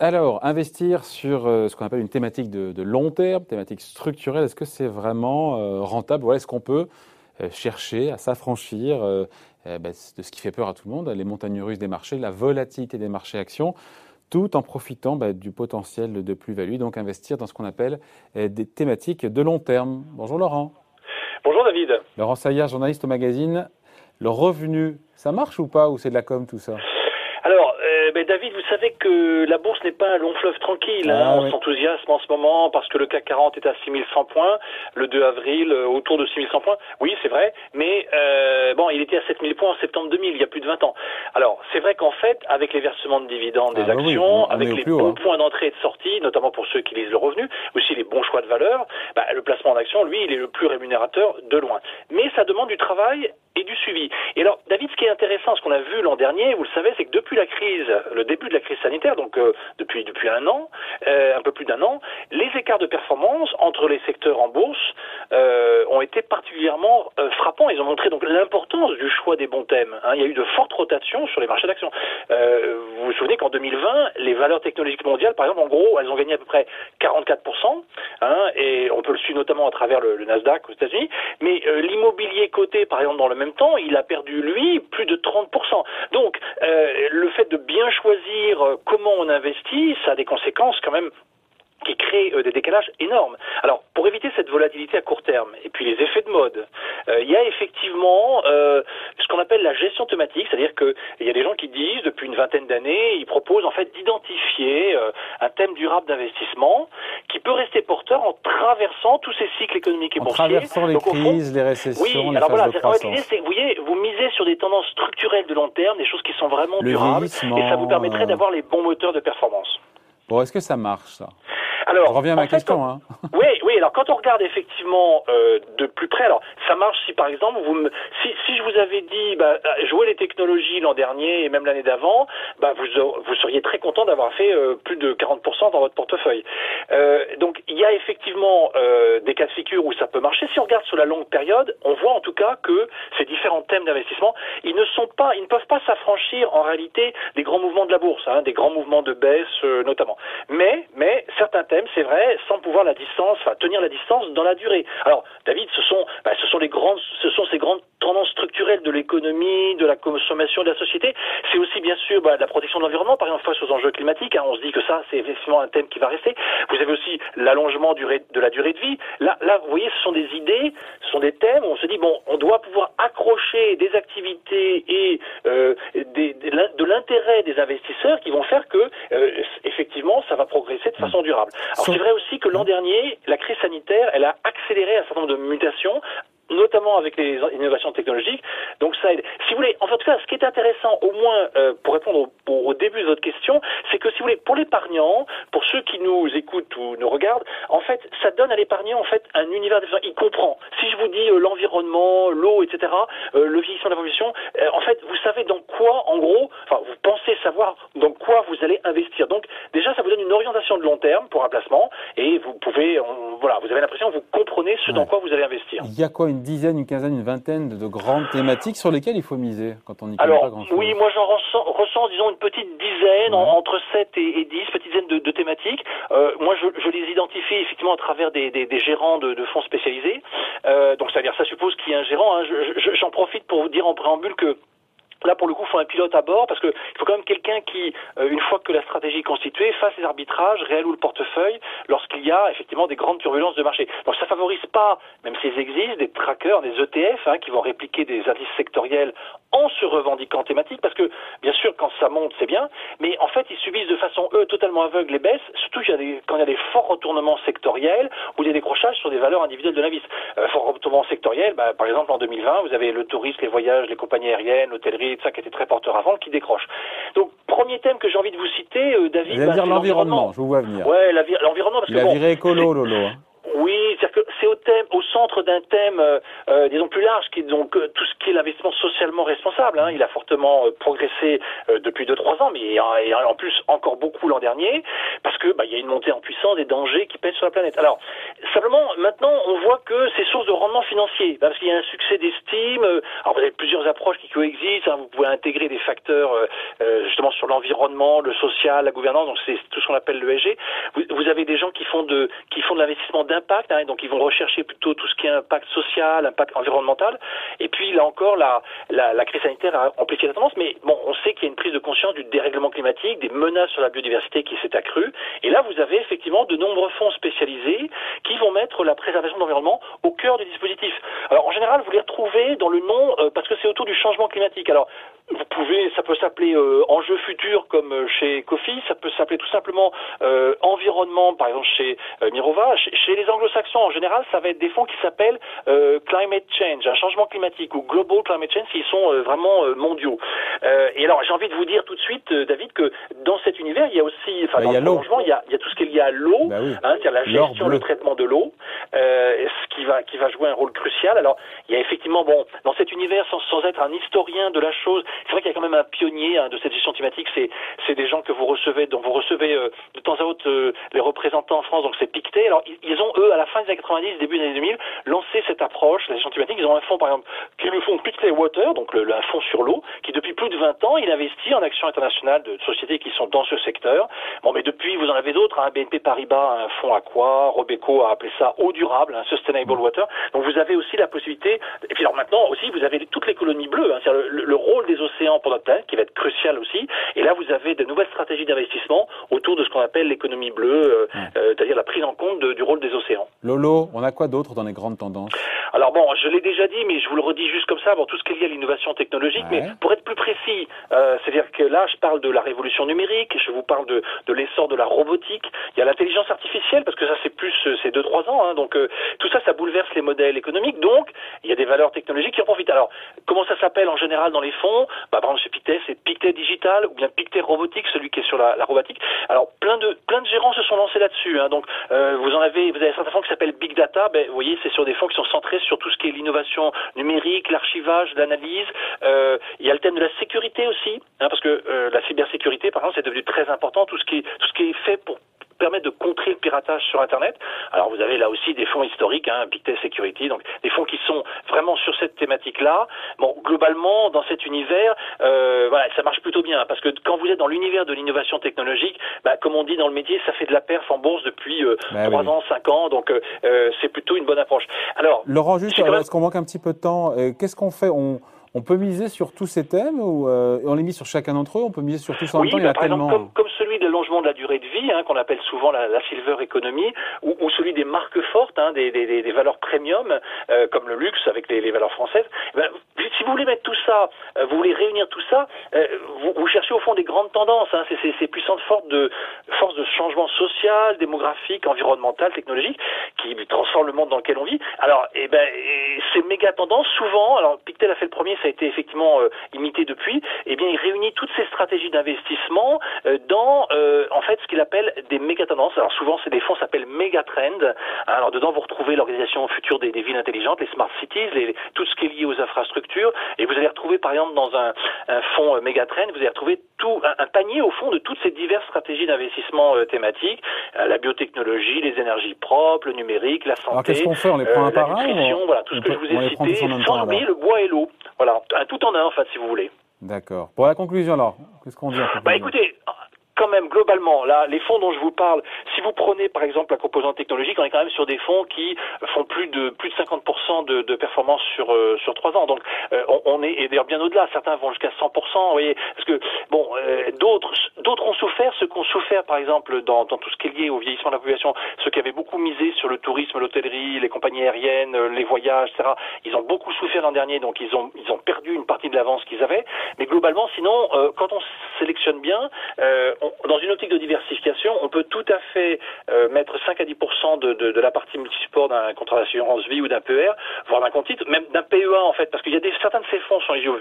Alors, investir sur ce qu'on appelle une thématique de, long terme, thématique structurelle, est-ce que c'est vraiment rentable Est-ce qu'on peut chercher à s'affranchir bah, de ce qui fait peur à tout le monde, les montagnes russes des marchés, la volatilité des marchés actions tout en profitant bah, du potentiel de plus-value, donc investir dans ce qu'on appelle euh, des thématiques de long terme. Bonjour Laurent. Bonjour David. Laurent Saillard, journaliste au magazine. Le revenu, ça marche ou pas, ou c'est de la com tout ça? Euh, ben David, vous savez que la bourse n'est pas un long fleuve tranquille. Hein. Ah on s'enthousiasme en ce moment parce que le CAC 40 est à 6100 points, le 2 avril euh, autour de 6100 points. Oui, c'est vrai, mais euh, bon, il était à 7000 points en septembre 2000, il y a plus de 20 ans. Alors, c'est vrai qu'en fait, avec les versements de dividendes des ah bah actions, avec les bons hein. points d'entrée et de sortie, notamment pour ceux qui lisent le revenu, aussi les bons choix de valeur, bah, le placement d'actions, lui, il est le plus rémunérateur de loin. Mais ça demande du travail et du suivi. Et alors, David, ce qui est intéressant, ce qu'on a vu l'an dernier, vous le savez, c'est que depuis la crise, le début de la crise sanitaire, donc euh, depuis un an, euh, un peu plus d'un an, les écarts de performance entre les secteurs en bourse euh, ont été particulièrement frappants. Ils ont montré donc l'importance du choix des bons thèmes. Hein. Il y a eu de fortes rotations sur les marchés d'actions. vous vous souvenez qu'en 2020, les valeurs technologiques mondiales, par exemple, en gros, elles ont gagné à peu près 44 hein, et on peut le suivre notamment à travers le, le Nasdaq aux États-Unis. Mais l'immobilier coté, par exemple, dans le même temps, il a perdu, lui, plus de 30%. Donc, euh, le fait de bien choisir euh, comment on investit, ça a des conséquences quand même qui créent euh, des décalages énormes. Alors, pour éviter cette volatilité à court terme et puis les effets de mode, euh, il y a effectivement euh, ce qu'on appelle la gestion thématique, c'est-à-dire qu'il y a des gens qui disent depuis une vingtaine d'années, ils proposent en fait d'identifier un thème durable d'investissement qui peut rester porteur en traversant tous ces cycles économiques et en boursiers. traversant les crises, les récessions, oui, les alors voilà, de croissance. l'idée, c'est vous voyez, vous misez sur des tendances structurelles de long terme, des choses qui sont vraiment durables, et ça vous permettrait d'avoir les bons moteurs de performance. Bon, est-ce que ça marche ça? Alors, je reviens à ma question. Hein. Oui, oui. Alors, quand on regarde effectivement euh, de plus près, alors ça marche si par exemple vous me, si, si je vous avais dit bah, euh, jouer les technologies l'an dernier et même l'année d'avant, bah, vous vous seriez très content d'avoir fait euh, plus de 40% dans votre portefeuille. Euh, donc il y a effectivement des cas de figure où ça peut marcher. Si on regarde sur la longue période, on voit en tout cas que ces différents thèmes d'investissement, ils ne sont pas, ils ne peuvent pas s'affranchir en réalité des grands mouvements de la bourse, hein, des grands mouvements de baisse notamment. Mais mais certains thèmes c'est vrai, sans pouvoir la distance, enfin, tenir la distance dans la durée. Alors, David, ce sont, bah, ce sont les grandes, ce sont ces grandes tendances structurelles de l'économie, de la consommation, de la société. C'est aussi, bien sûr, bah, la protection de l'environnement, par exemple, face aux enjeux climatiques. Hein, on se dit que ça, c'est effectivement un thème qui va rester. Vous avez aussi l'allongement de la durée de vie. Là, là, vous voyez, ce sont des idées, ce sont des thèmes où on se dit, bon, on doit pouvoir accrocher des activités et euh, des, de l'intérêt des investisseurs qui vont faire que, euh, effectivement, ça va progresser de façon durable. Alors, c'est vrai aussi que l'an dernier, la crise sanitaire, elle a accéléré un certain nombre de mutations notamment avec les innovations technologiques. Donc ça aide. Si vous voulez, en tout cas, ce qui est intéressant, au moins euh, pour répondre au, début de votre question, c'est que si vous voulez, pour l'épargnant, pour ceux qui nous écoutent ou nous regardent, en fait, ça donne à l'épargnant en fait un univers différent. Il comprend. Si je vous dis euh, l'environnement, l'eau, etc., euh, le vieillissement de la population, en fait, vous savez dans quoi, en gros, enfin, vous pensez savoir dans quoi vous allez investir. Donc déjà, ça vous donne une orientation de long terme pour un placement, et vous pouvez, voilà, vous avez l'impression que vous comprenez ce dans quoi vous allez investir. Il y a quoi une dizaine, une quinzaine, une vingtaine de grandes thématiques sur lesquelles il faut miser quand on n'y connaît pas grand-chose? Oui, moi j'en ressens, disons, une petite dizaine, entre 7 et, 10 petites dizaines de, thématiques. Euh, moi, je, les identifie effectivement à travers des, gérants de, fonds spécialisés. Euh, donc, c'est-à-dire, ça suppose qu'il y a un gérant. Hein. J'en profite pour vous dire en préambule que Là, pour le coup, il faut un pilote à bord parce qu'il faut quand même quelqu'un qui, euh, une fois que la stratégie est constituée, fasse les arbitrages, réalloue le portefeuille lorsqu'il y a effectivement des grandes turbulences de marché. Donc ça favorise pas, même s'ils existent, des trackers, des ETF hein, qui vont répliquer des indices sectoriels en se revendiquant thématiques parce que, bien sûr, quand ça monte, c'est bien, mais en fait, ils subissent de façon, eux, totalement aveugle les baisses, surtout quand il y a des forts retournements sectoriels ou des décrochages sur des valeurs individuelles de l'indice. Euh, forts retournements sectoriels, bah, par exemple, en 2020, vous avez le tourisme, les voyages, les compagnies aériennes, l'hôtellerie, ça qui était très porteur avant, qui décroche. Donc, premier thème que j'ai envie de vous citer, euh, David. Vous allez bah, dire l'environnement, je vous vois venir. Ouais, l'environnement, Il a viré écolo, Lolo. Hein. Oui, c'est-à-dire que c'est au thème, au centre d'un thème, euh, euh, disons plus large, qui est donc euh, tout ce qui est l'investissement socialement responsable. Hein. Il a fortement progressé depuis deux trois ans, mais et en plus encore beaucoup l'an dernier, parce que bah, il y a une montée en puissance des dangers qui pèsent sur la planète. Alors simplement, maintenant, on voit que c'est source de rendement financier, parce qu'il y a un succès d'estime. alors vous avez plusieurs approches qui coexistent. Hein. Vous pouvez intégrer des facteurs justement sur l'environnement, le social, la gouvernance. Donc c'est tout ce qu'on appelle l'ESG. Vous, vous avez des gens qui font de qui font de l'investissement impact, hein, donc ils vont rechercher plutôt tout ce qui est impact social, impact environnemental. Et puis là encore, la, la, crise sanitaire a amplifié la tendance, mais bon, on sait qu'il y a une prise de conscience du dérèglement climatique, des menaces sur la biodiversité qui s'est accrue. Et là, vous avez effectivement de nombreux fonds spécialisés qui vont mettre la préservation de l'environnement au cœur du dispositif. Alors en général, vous les retrouvez dans le nom euh, parce que c'est autour du changement climatique. Alors vous pouvez, ça peut s'appeler euh, enjeu futur comme euh, chez Kofi, ça peut s'appeler tout simplement euh, environnement, par exemple chez Mirova. Chez, les anglo-saxons en général, ça va être des fonds qui s'appellent climate change, un changement climatique ou global climate change, qui sont vraiment mondiaux. et alors j'ai envie de vous dire tout de suite, David, que dans cet univers, il y a aussi, enfin bah, dans le changement, il y a, il y a tout ce qui est lié à l'eau, bah hein, c'est-à-dire la gestion, le traitement de l'eau, ce qui va qui va jouer un rôle crucial. Alors il y a effectivement, bon, dans cet univers, sans, être un historien de la chose, c'est vrai qu'il y a quand même un pionnier hein, de cette gestion climatique. C'est des gens que vous recevez, dont vous recevez euh, de temps à autre euh, les représentants en France. Donc c'est Pictet. Alors ils, ont eux à la fin des années 90, début des années 2000, lancé cette approche, la gestion climatique. Ils ont un fonds par exemple qui est le fonds Pictet Water, donc le, un fonds sur l'eau, qui depuis plus de 20 ans il investit en actions internationales de sociétés qui sont dans ce secteur. Bon, mais depuis vous en avez d'autres. Hein, BNP Paribas, un fonds Aqua, Robeco a appelé ça eau durable, un sustainable water. Donc vous avez aussi la possibilité. Et puis alors maintenant aussi vous avez toute l'économie bleue, hein, c'est-à-dire le, le rôle des océans pour notre planète qui va être crucial aussi. Et là, vous avez de nouvelles stratégies d'investissement autour de ce qu'on appelle l'économie bleue, euh, euh, c'est-à-dire la prise en compte du rôle des océans. Lolo, on a quoi d'autre dans les grandes tendances? Alors bon, je l'ai déjà dit, mais je vous le redis juste comme ça, bon, tout ce qui est lié à l'innovation technologique, mais pour être plus précis, euh, c'est-à-dire que là, je parle de la révolution numérique, je vous parle de, de l'essor de la robotique, il y a l'intelligence artificielle, parce que ça c'est plus, c'est 2-3 ans, hein, donc tout ça, ça bouleverse les modèles économiques, donc il y a des valeurs technologiques qui en profitent. Alors, comment ça s'appelle en général dans les fonds? Bah, Par exemple, chez Pictet, c'est Pictet Digital ou bien Pictet Robotique, celui qui est sur la, la robotique. Alors, plein de plein de gérants se sont lancés là-dessus. Hein. Donc, euh, vous en avez, vous avez certains fonds qui s'appellent Big Data. Ben, vous voyez, c'est sur des fonds qui sont centrés sur tout ce qui est l'innovation numérique, l'archivage, l'analyse. Euh, il y a le thème de la sécurité aussi, hein, parce que euh, la cybersécurité, par exemple, c'est devenu très important. Tout ce qui est, tout ce qui est fait pour permettre de contrer le piratage sur Internet. Alors vous avez là aussi des fonds historiques, hein, Big Security, donc des fonds qui sont vraiment sur cette thématique-là. Bon, globalement, dans cet univers, euh, voilà, ça marche plutôt bien parce que quand vous êtes dans l'univers de l'innovation technologique, bah, comme on dit dans le métier, ça fait de la perf en bourse depuis euh, bah trois 3 ans, 5 ans, donc euh, euh, c'est plutôt une bonne approche. Alors, Laurent, juste, est-ce qu'on manque un petit peu de temps? Qu'est-ce qu'on fait? On on peut miser sur tous ces thèmes ou euh, on les mise sur chacun d'entre eux On peut miser sur tous en même temps Il y a bah, par tellement... exemple, comme, celui de l'allongement de la durée de vie, hein, qu'on appelle souvent la, silver economy, ou, celui des marques fortes, hein, des, des, des, valeurs premium, euh, comme le luxe avec les, les valeurs françaises. Eh ben, si vous voulez mettre tout ça, euh, vous voulez réunir tout ça, vous, vous, cherchez au fond des grandes tendances, hein, ces, ces, puissantes forces de, forces de changement social, démographique, environnemental, technologique, qui transforment le monde dans lequel on vit. Alors, eh ben, ces méga tendances, souvent, alors Pictet a fait le premier, ça a été effectivement euh, imité depuis, eh bien, il réunit toutes ces stratégies d'investissement euh, dans, euh, en fait, ce qu'il appelle des méga tendances. Alors souvent, c'est des fonds s'appellent méga trends. Alors dedans, vous retrouvez l'organisation future des, villes intelligentes, les smart cities, les, tout ce qui est lié aux infrastructures, et vous allez retrouver, par exemple, dans un, un fonds méga trend, vous allez retrouver tout un, panier au fond de toutes ces diverses stratégies d'investissement thématiques, la biotechnologie, les énergies propres, le numérique, la santé. Alors qu'est-ce qu'on fait? On les prend un par un Voilà, tout ce que je vous ai cité, sans oublier le bois et l'eau. Voilà, tout en un en fait, si vous voulez. D'accord. Pour la conclusion alors, qu'est-ce qu'on dit Bah écoutez, quand même, globalement, là, les fonds dont je vous parle, si vous prenez par exemple la composante technologique, on est quand même sur des fonds qui font plus de plus de 50% de, de performance sur euh, sur trois ans. Donc euh, on, est et d'ailleurs bien au-delà. Certains vont jusqu'à 100%. Vous voyez, parce que bon, euh, d'autres d'autres ont souffert. Ceux qui ont souffert, par exemple, dans, dans tout ce qui est lié au vieillissement de la population, ceux qui avaient beaucoup misé sur le tourisme, l'hôtellerie, les compagnies aériennes, les voyages, etc. Ils ont beaucoup souffert l'an dernier, donc ils ont ils ont perdu une partie de l'avance qu'ils avaient. Mais globalement, sinon, quand on sélectionne bien, on dans une optique de diversification, on peut tout à fait euh, mettre 5 à 10 de, de, de, la partie multisport d'un contrat d'assurance vie ou d'un PER, voire d'un compte titre, même d'un PEA en fait, parce qu'il y a des, certains de ces fonds sont liés au.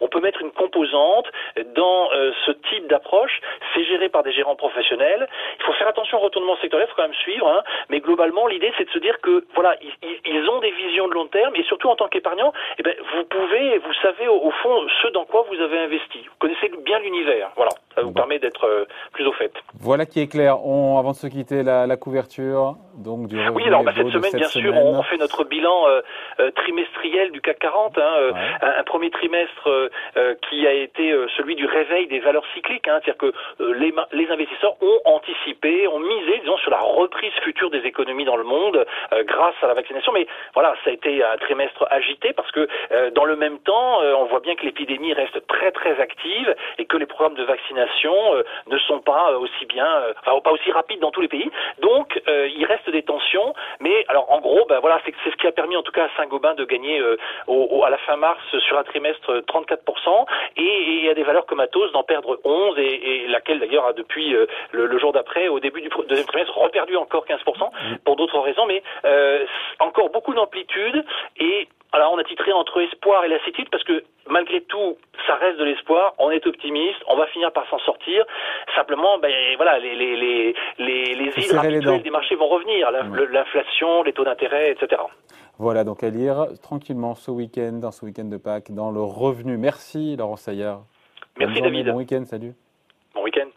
On peut mettre une composante dans euh, ce type d'approche. C'est géré par des gérants professionnels. Il faut faire attention au retournement sectoriel, il faut quand même suivre. Hein, mais globalement, l'idée c'est de se dire que voilà, ils, ils, ont des visions de long terme et surtout en tant qu'épargnant, eh ben, vous pouvez, vous savez au, au fond ce dans quoi vous avez investi. Vous connaissez bien l'univers. Voilà, ça vous permet d'être euh, plus au fait. Voilà qui est clair. On, avant de se quitter, la, la couverture donc du Oui, alors bah, cette semaine, bien sûr, on, fait notre bilan euh, euh, trimestriel du CAC 40. Hein, euh, un, un, premier trimestre euh, qui a été celui du réveil des valeurs cycliques, hein, c'est-à-dire que les, les, investisseurs ont anticipé, ont misé, disons, sur la reprise future des économies dans le monde grâce à la vaccination. Mais voilà, ça a été un trimestre agité parce que dans le même temps, on voit bien que l'épidémie reste très très active et que les programmes de vaccination ne sont pas aussi bien, enfin pas aussi rapides dans tous les pays. Donc, il reste des tensions. Mais alors, en gros, ben voilà, c'est ce qui a permis en tout cas à Saint-Gobain de gagner au, à la fin mars sur un trimestre 34%, et il y a des valeurs comme Atos d'en perdre 11, et, et laquelle d'ailleurs a depuis euh, le, le, jour d'après, au début du deuxième trimestre, reperdu encore 15% pour d'autres raisons, mais euh, encore beaucoup d'amplitude et alors on a titré entre espoir et lassitude parce que malgré tout, ça reste de l'espoir. On est optimiste, on va finir par s'en sortir. Simplement, ben voilà, les les les les, les hydres habituels des marchés vont revenir, l'inflation, les taux d'intérêt, etc. Voilà, donc à lire tranquillement ce week-end, dans ce week-end de Pâques, dans le revenu. Merci Laurent Saillard. Merci David. Bon week-end, salut. Bon week-end.